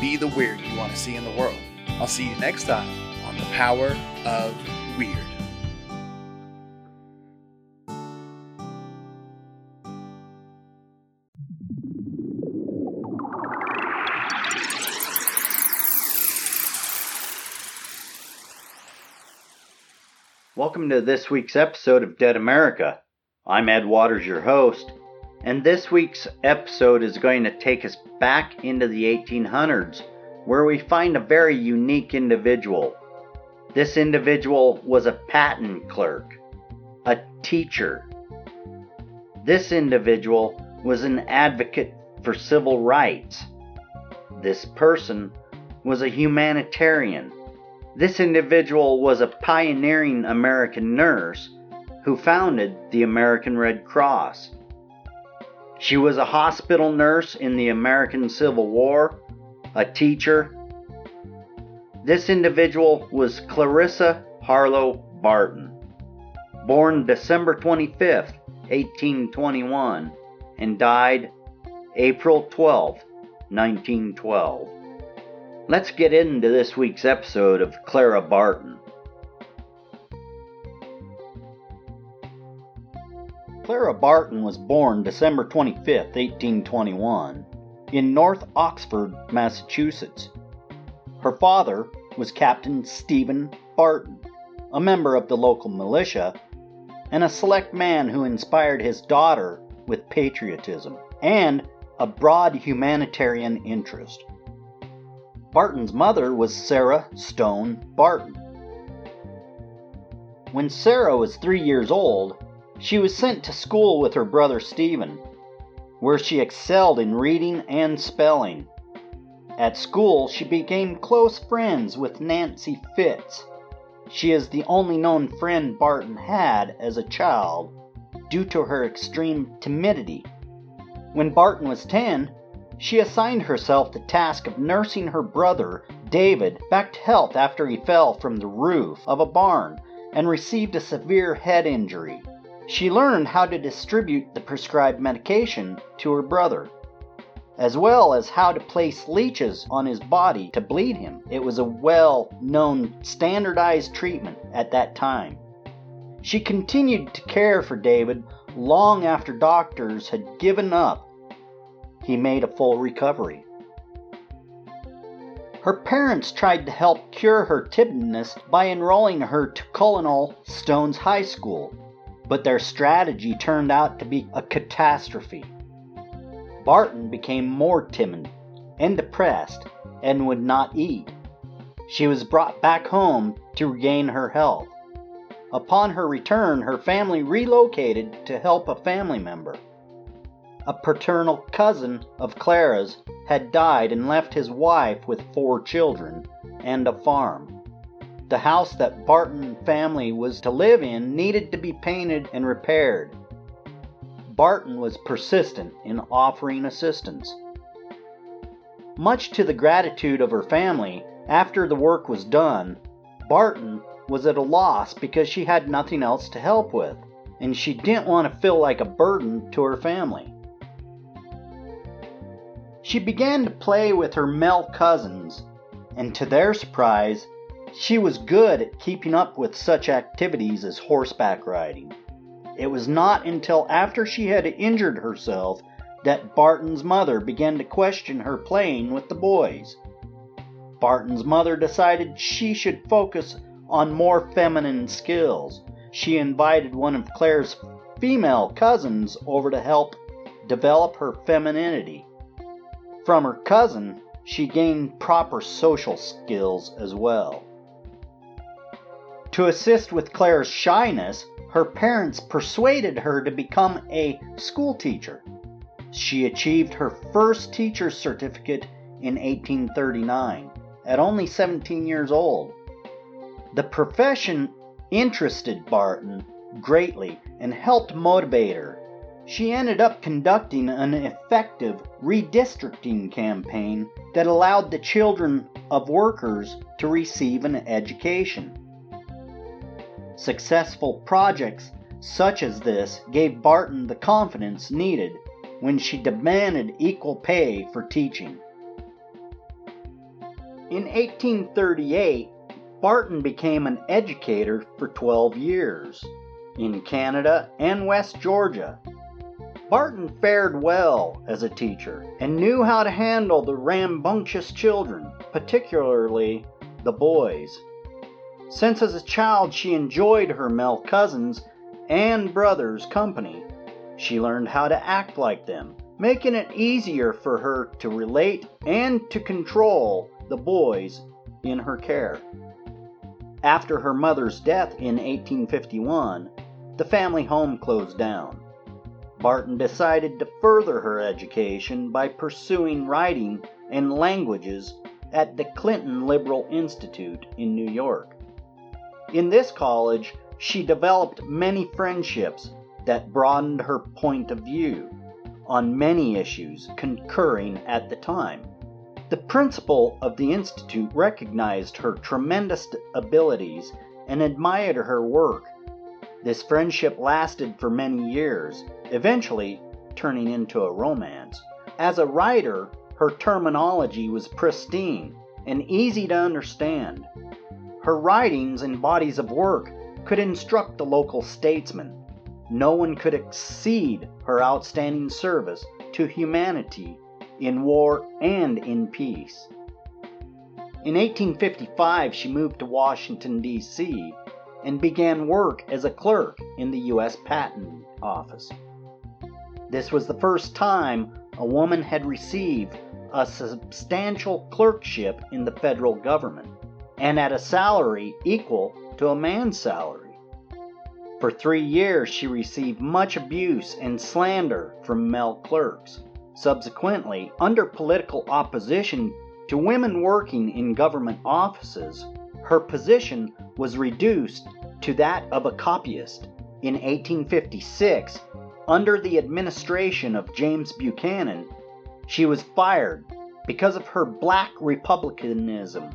be the weird you want to see in the world. I'll see you next time on The Power of Weird. Welcome to this week's episode of Dead America. I'm Ed Waters, your host, and this week's episode is going to take us back into the 1800s, where we find a very unique individual. This individual was a patent clerk, a teacher. This individual was an advocate for civil rights. This person was a humanitarian. This individual was a pioneering American nurse who founded the American Red Cross. She was a hospital nurse in the American Civil War, a teacher. This individual was Clarissa Harlow Barton, born December 25, 1821, and died April 12, 1912. Let's get into this week's episode of Clara Barton. Clara Barton was born December 25, 1821, in North Oxford, Massachusetts. Her father was Captain Stephen Barton, a member of the local militia, and a select man who inspired his daughter with patriotism and a broad humanitarian interest. Barton's mother was Sarah Stone Barton. When Sarah was three years old, she was sent to school with her brother Stephen, where she excelled in reading and spelling. At school, she became close friends with Nancy Fitz. She is the only known friend Barton had as a child due to her extreme timidity. When Barton was 10, she assigned herself the task of nursing her brother, David, back to health after he fell from the roof of a barn and received a severe head injury. She learned how to distribute the prescribed medication to her brother, as well as how to place leeches on his body to bleed him. It was a well known standardized treatment at that time. She continued to care for David long after doctors had given up. He made a full recovery. Her parents tried to help cure her timidness by enrolling her to Colonel Stone's High School, but their strategy turned out to be a catastrophe. Barton became more timid and depressed and would not eat. She was brought back home to regain her health. Upon her return, her family relocated to help a family member. A paternal cousin of Clara's had died and left his wife with four children and a farm. The house that Barton family was to live in needed to be painted and repaired. Barton was persistent in offering assistance. Much to the gratitude of her family, after the work was done, Barton was at a loss because she had nothing else to help with, and she didn't want to feel like a burden to her family. She began to play with her male cousins, and to their surprise, she was good at keeping up with such activities as horseback riding. It was not until after she had injured herself that Barton's mother began to question her playing with the boys. Barton's mother decided she should focus on more feminine skills. She invited one of Clara's female cousins over to help develop her femininity. From her cousin, she gained proper social skills as well. To assist with Clara's shyness, her parents persuaded her to become a school teacher. She achieved her first teacher's certificate in 1839 at only 17 years old. The profession interested Barton greatly and helped motivate her. She ended up conducting an effective redistricting campaign that allowed the children of workers to receive an education. Successful projects such as this gave Barton the confidence needed when she demanded equal pay for teaching. In 1838, Barton became an educator for 12 years in Canada and West Georgia. Barton fared well as a teacher and knew how to handle the rambunctious children, particularly the boys. Since as a child she enjoyed her male cousins and brothers' company, she learned how to act like them, making it easier for her to relate and to control the boys in her care. After her mother's death in 1851, the family home closed down. Barton decided to further her education by pursuing writing and languages at the Clinton Liberal Institute in New York. In this college, she developed many friendships that broadened her point of view on many issues concurring at the time. The principal of the Institute recognized her tremendous abilities and admired her work. This friendship lasted for many years, eventually turning into a romance. As a writer, her terminology was pristine and easy to understand. Her writings and bodies of work could instruct the local statesmen. No one could exceed her outstanding service to humanity in war and in peace. In 1855, she moved to Washington, D.C., and began work as a clerk in the U.S. Patent Office. This was the first time a woman had received a substantial clerkship in the federal government, and at a salary equal to a man's salary. For three years, she received much abuse and slander from male clerks. Subsequently, under political opposition to women working in government offices, her position was reduced to that of a copyist. In 1856, under the administration of James Buchanan, she was fired because of her black republicanism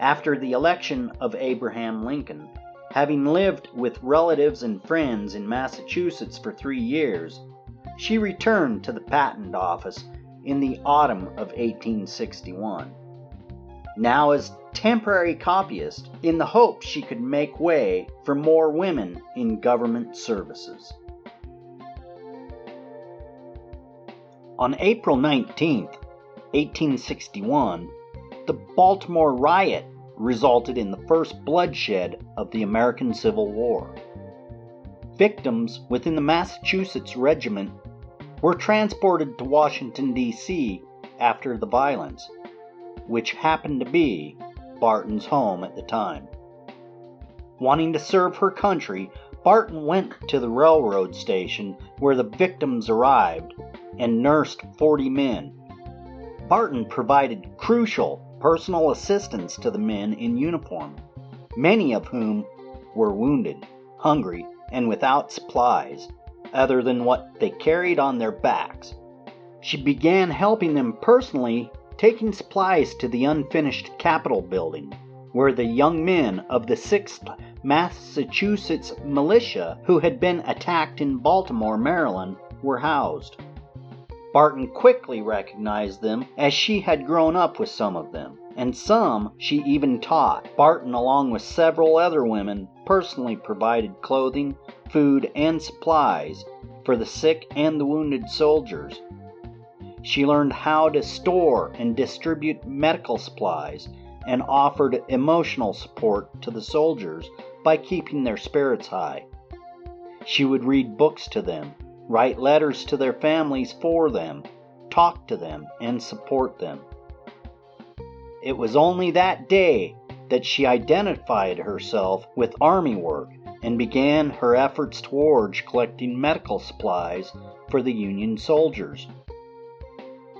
after the election of Abraham Lincoln. Having lived with relatives and friends in Massachusetts for three years, she returned to the Patent Office in the autumn of 1861. Now as temporary copyist, in the hope she could make way for more women in government services. On April 19, 1861, the Baltimore riot resulted in the first bloodshed of the American Civil War. Victims within the Massachusetts Regiment were transported to Washington, D.C. after the violence, which happened to be Barton's home at the time. Wanting to serve her country, Barton went to the railroad station where the victims arrived and nursed 40 men. Barton provided crucial personal assistance to the men in uniform, many of whom were wounded, hungry, and without supplies other than what they carried on their backs. She began helping them personally, taking supplies to the unfinished Capitol building, where the young men of the 6th Massachusetts Militia who had been attacked in Baltimore, Maryland, were housed. Barton quickly recognized them as she had grown up with some of them, and some she even taught. Barton, along with several other women, personally provided clothing, food, and supplies for the sick and the wounded soldiers. She learned how to store and distribute medical supplies and offered emotional support to the soldiers by keeping their spirits high. She would read books to them, write letters to their families for them, talk to them, and support them. It was only that day that she identified herself with Army work and began her efforts towards collecting medical supplies for the Union soldiers.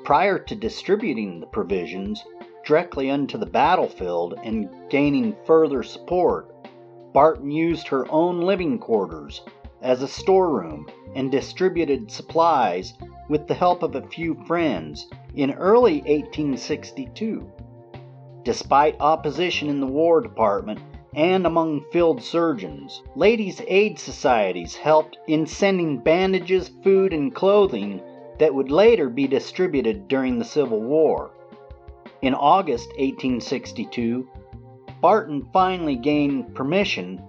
Prior to distributing the provisions, directly onto the battlefield and gaining further support, Barton used her own living quarters as a storeroom and distributed supplies with the help of a few friends in early 1862. Despite opposition in the War Department and among field surgeons, ladies' aid societies helped in sending bandages, food, and clothing that would later be distributed during the Civil War. In August 1862, Barton finally gained permission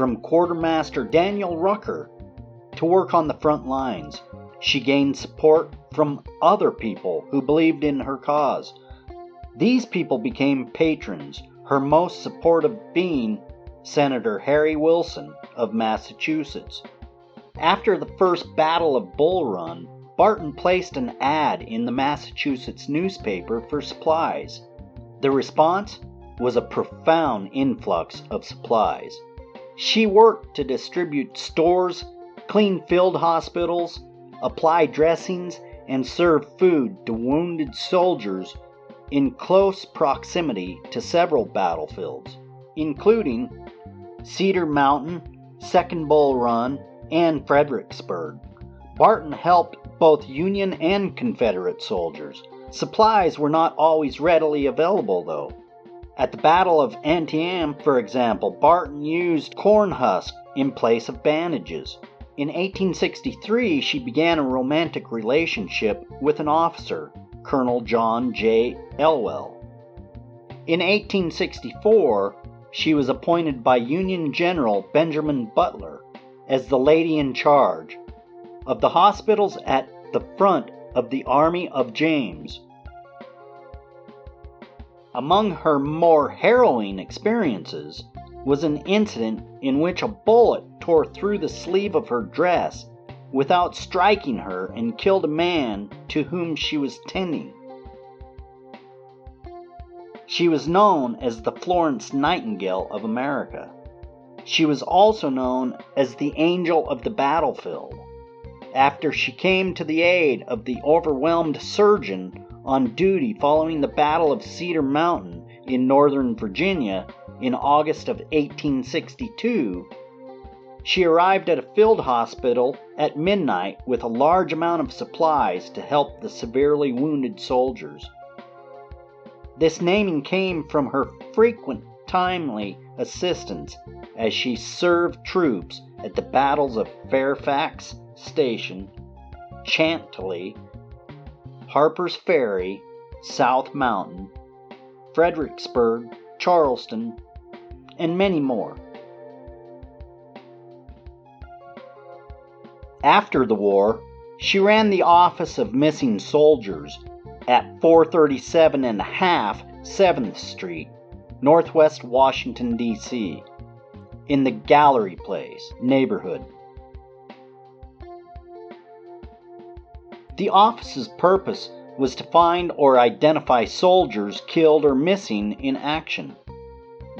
from Quartermaster Daniel Rucker to work on the front lines. She gained support from other people who believed in her cause. These people became patrons, her most supportive being Senator Harry Wilson of Massachusetts. After the first Battle of Bull Run, Barton placed an ad in the Massachusetts newspaper for supplies. The response was a profound influx of supplies. She worked to distribute stores, clean field hospitals, apply dressings, and serve food to wounded soldiers in close proximity to several battlefields, including Cedar Mountain, Second Bull Run, and Fredericksburg. Barton helped both Union and Confederate soldiers. Supplies were not always readily available, though. At the Battle of Antietam, for example, Barton used corn husk in place of bandages. In 1863, she began a romantic relationship with an officer, Colonel John J. Elwell. In 1864, she was appointed by Union General Benjamin Butler as the lady in charge of the hospitals at the front of the Army of James. Among her more harrowing experiences was an incident in which a bullet tore through the sleeve of her dress without striking her and killed a man to whom she was tending. She was known as the Florence Nightingale of America. She was also known as the Angel of the Battlefield after she came to the aid of the overwhelmed surgeon on duty following the Battle of Cedar Mountain in Northern Virginia in August of 1862, she arrived at a field hospital at midnight with a large amount of supplies to help the severely wounded soldiers. This naming came from her frequent timely assistance as she served troops at the battles of Fairfax Station, Chantilly, Harper's Ferry, South Mountain, Fredericksburg, Charleston, and many more. After the war, she ran the Office of Missing Soldiers at 437 and a half 7th Street, Northwest Washington, D.C., in the Gallery Place neighborhood. The office's purpose was to find or identify soldiers killed or missing in action.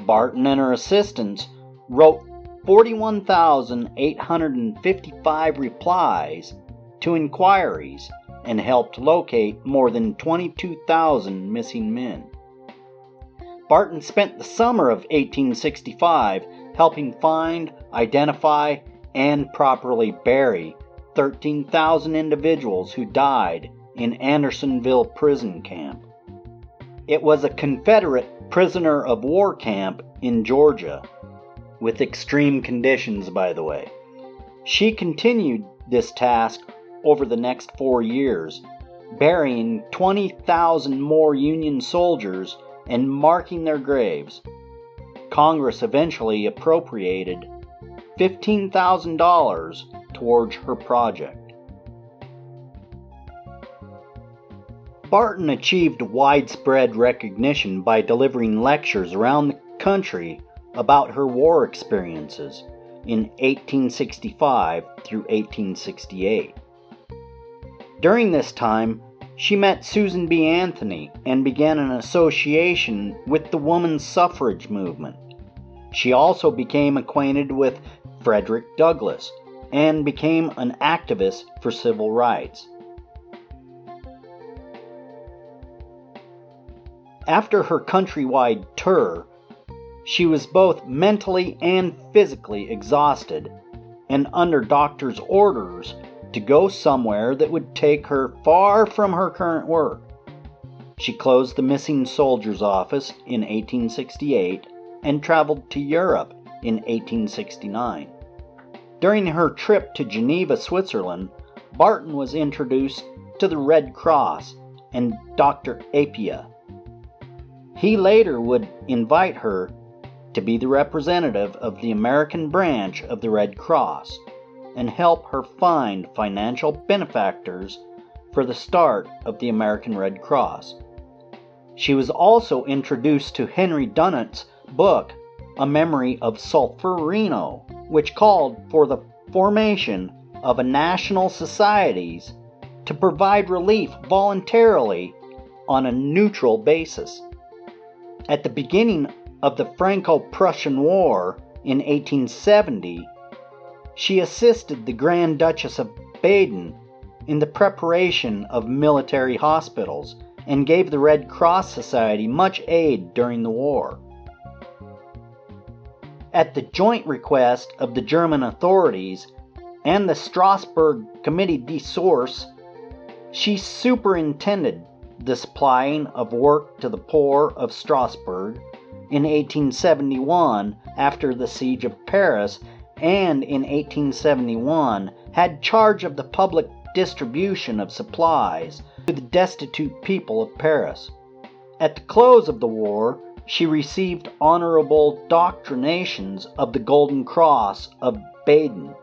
Barton and her assistants wrote 41,855 replies to inquiries and helped locate more than 22,000 missing men. Barton spent the summer of 1865 helping find, identify, and properly bury 13,000 individuals who died in Andersonville prison camp. It was a Confederate prisoner of war camp in Georgia, with extreme conditions, by the way. She continued this task over the next four years, burying 20,000 more Union soldiers and marking their graves. Congress eventually appropriated $15,000 towards her project. Barton achieved widespread recognition by delivering lectures around the country about her war experiences in 1865 through 1868. During this time, she met Susan B. Anthony and began an association with the woman's suffrage movement. She also became acquainted with Frederick Douglass and became an activist for civil rights. After her countrywide tour, she was both mentally and physically exhausted and under doctor's orders to go somewhere that would take her far from her current work. She closed the missing soldiers office in 1868 and traveled to Europe in 1869. During her trip to Geneva, Switzerland, Barton was introduced to the Red Cross and Dr. Appia. He later would invite her to be the representative of the American branch of the Red Cross and help her find financial benefactors for the start of the American Red Cross. She was also introduced to Henry Dunant's book, A Memory of Solferino, which called for the formation of a national societies to provide relief voluntarily on a neutral basis. At the beginning of the Franco Prussian War in 1870, she assisted the Grand Duchess of Baden in the preparation of military hospitals and gave the Red Cross Society much aid during the war. At the joint request of the German authorities and the Strasbourg Committee de Secours, she superintended the supplying of work to the poor of Strasbourg in 1871 after the siege of Paris and in 1871 had charge of the public distribution of supplies to the destitute people of Paris. At the close of the war, she received honorable doctrinations of the Golden Cross of Baden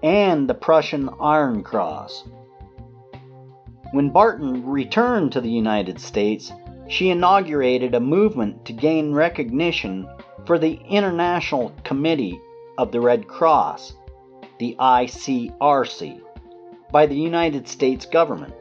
and the Prussian Iron Cross. When Barton returned to the United States, she inaugurated a movement to gain recognition for the International Committee of the Red Cross, the ICRC, by the United States government.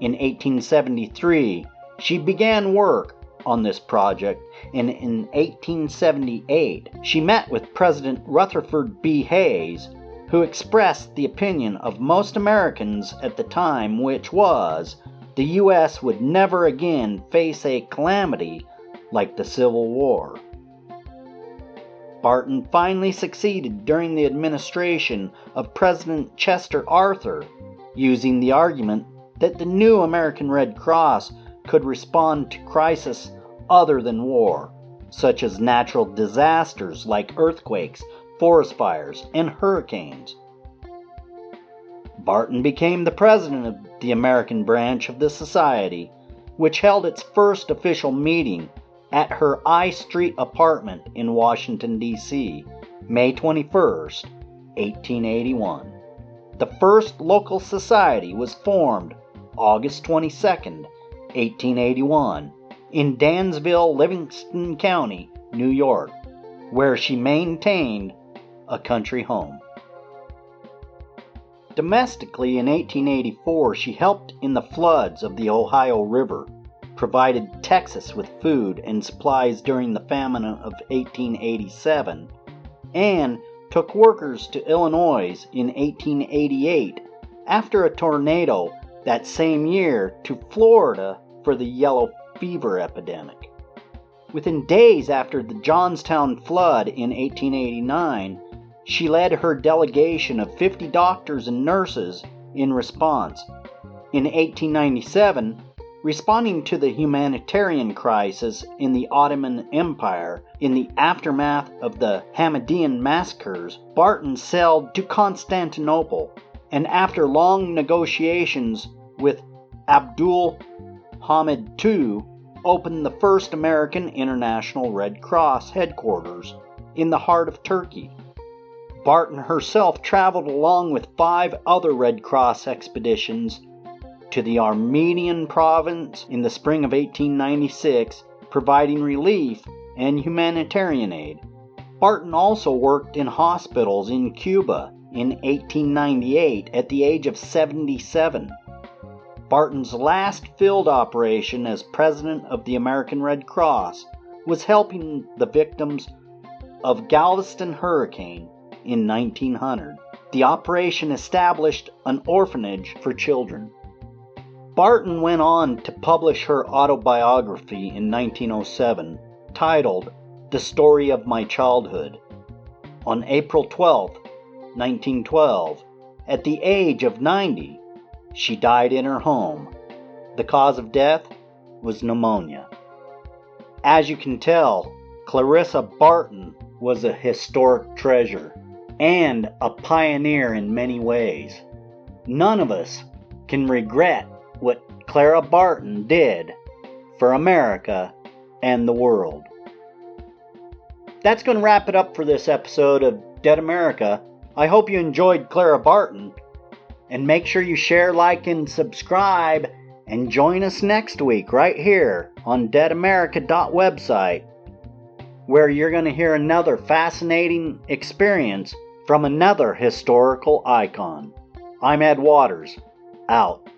In 1873, she began work on this project, and in 1878, she met with President Rutherford B. Hayes, who expressed the opinion of most Americans at the time, which was the U.S. would never again face a calamity like the Civil War. Barton finally succeeded during the administration of President Chester Arthur, using the argument that the new American Red Cross could respond to crisis other than war, such as natural disasters like earthquakes, forest fires, and hurricanes. Barton became the president of the American branch of the society, which held its first official meeting at her I Street apartment in Washington, D.C., May 21, 1881. The first local society was formed August 22, 1881, in Dansville, Livingston County, New York, where she maintained a country home. Domestically, in 1884, she helped in the floods of the Ohio River, provided Texas with food and supplies during the famine of 1887, and took workers to Illinois in 1888 after a tornado that same year to Florida for the yellow fever epidemic. Within days after the Johnstown flood in 1889, she led her delegation of 50 doctors and nurses in response. In 1897, responding to the humanitarian crisis in the Ottoman Empire in the aftermath of the Hamidian massacres, Barton sailed to Constantinople and after long negotiations with Abdul Hamid II, opened the first American International Red Cross headquarters in the heart of Turkey. Barton herself traveled along with five other Red Cross expeditions to the Armenian province in the spring of 1896, providing relief and humanitarian aid. Barton also worked in hospitals in Cuba in 1898 at the age of 77. Barton's last field operation as president of the American Red Cross was helping the victims of Galveston hurricane in 1900. The operation established an orphanage for children. Barton went on to publish her autobiography in 1907 titled The Story of My Childhood. On April 12, 1912, at the age of 90, she died in her home. The cause of death was pneumonia. As you can tell, Clarissa Barton was a historic treasure and a pioneer in many ways. None of us can regret what Clara Barton did for America and the world. That's going to wrap it up for this episode of Dead America. I hope you enjoyed Clara Barton. And make sure you share, like, and subscribe. And join us next week right here on deadamerica.website, where you're going to hear another fascinating experience from another historical icon. I'm Ed Waters. Out.